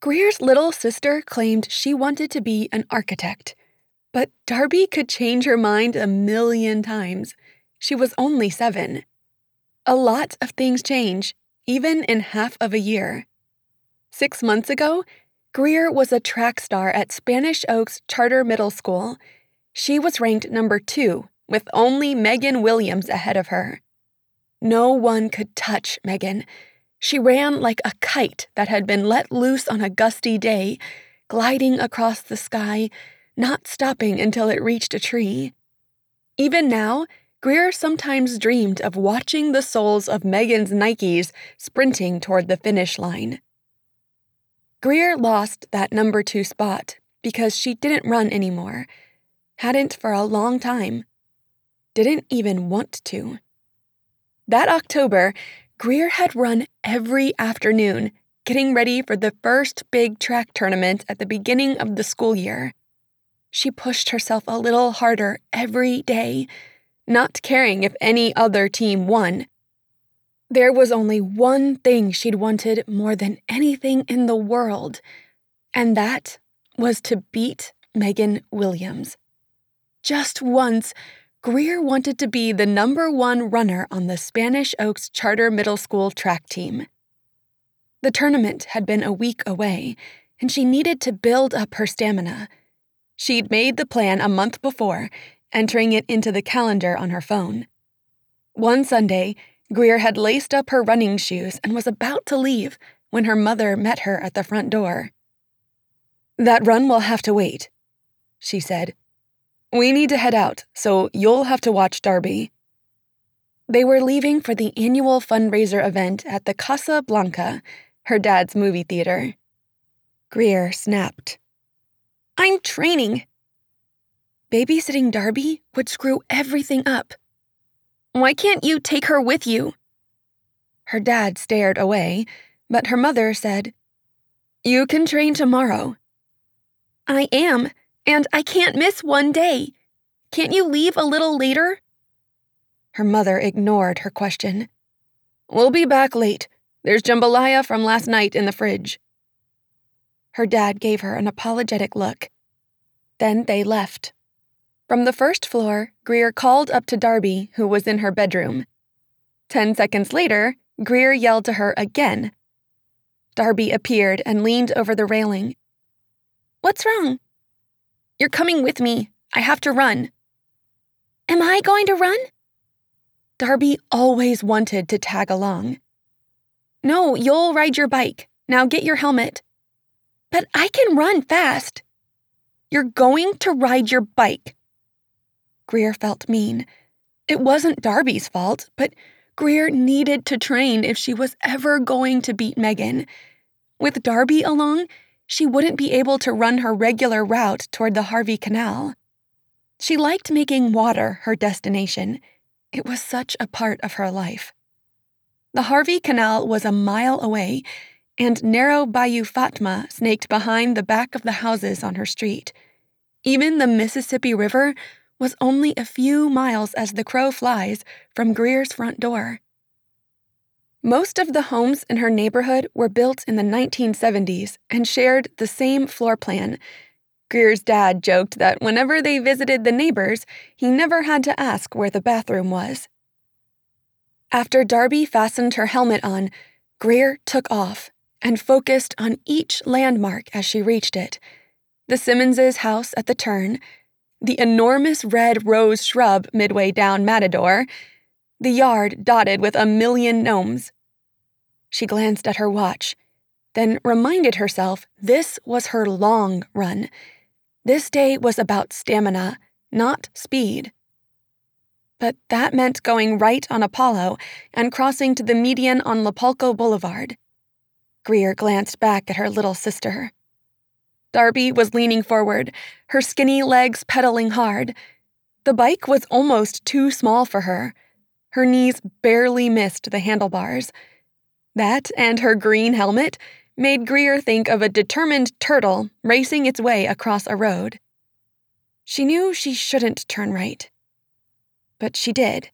Greer's little sister claimed she wanted to be an architect, but Darby could change her mind a million times. She was only seven. A lot of things change, even in half of a year. Six months ago, Greer was a track star at Spanish Oaks Charter Middle School. She was ranked number two, with only Megan Williams ahead of her. No one could touch Megan. She ran like a kite that had been let loose on a gusty day, gliding across the sky, not stopping until it reached a tree. Even now, Greer sometimes dreamed of watching the soles of Megan's Nikes sprinting toward the finish line. Greer lost that number two spot because she didn't run anymore, hadn't for a long time, didn't even want to. That October, Greer had run every afternoon, getting ready for the first big track tournament at the beginning of the school year. She pushed herself a little harder every day not caring if any other team won. There was only one thing she'd wanted more than anything in the world, and that was to beat Megan Williams. Just once, Greer wanted to be the number one runner on the Spanish Oaks Charter Middle School track team. The tournament had been a week away, and she needed to build up her stamina. She'd made the plan a month before entering it into the calendar on her phone. One Sunday, Greer had laced up her running shoes and was about to leave when her mother met her at the front door. That run will have to wait, she said. We need to head out, so you'll have to watch Darby. They were leaving for the annual fundraiser event at the Casa Blanca, her dad's movie theater. Greer snapped. I'm training, babysitting Darby would screw everything up. Why can't you take her with you? Her dad stared away, but her mother said, You can train tomorrow. I am, and I can't miss one day. Can't you leave a little later? Her mother ignored her question. We'll be back late. There's jambalaya from last night in the fridge. Her dad gave her an apologetic look. Then they left. From the first floor, Greer called up to Darby, who was in her bedroom. Ten seconds later, Greer yelled to her again. Darby appeared and leaned over the railing. What's wrong? You're coming with me. I have to run. Am I going to run? Darby always wanted to tag along. No, you'll ride your bike. Now get your helmet. But I can run fast. You're going to ride your bike. Greer felt mean. It wasn't Darby's fault, but Greer needed to train if she was ever going to beat Megan. With Darby along, she wouldn't be able to run her regular route toward the Harvey Canal. She liked making water her destination. It was such a part of her life. The Harvey Canal was a mile away, and narrow Bayou Fatma snaked behind the back of the houses on her street. Even the Mississippi River was only a few miles as the crow flies from Greer's front door. Most of the homes in her neighborhood were built in the 1970s and shared the same floor plan. Greer's dad joked that whenever they visited the neighbors, he never had to ask where the bathroom was. After Darby fastened her helmet on, Greer took off and focused on each landmark as she reached it the Simmonses' house at the turn, the enormous red rose shrub midway down Matador, the yard dotted with a million gnomes. She glanced at her watch, then reminded herself this was her long run. This day was about stamina, not speed. But that meant going right on Apollo and crossing to the median on Lapalco Boulevard. Greer glanced back at her little sister. Darby was leaning forward, her skinny legs pedaling hard. The bike was almost too small for her. Her knees barely missed the handlebars. That and her green helmet made Greer think of a determined turtle racing its way across a road. She knew she shouldn't turn right. But she did.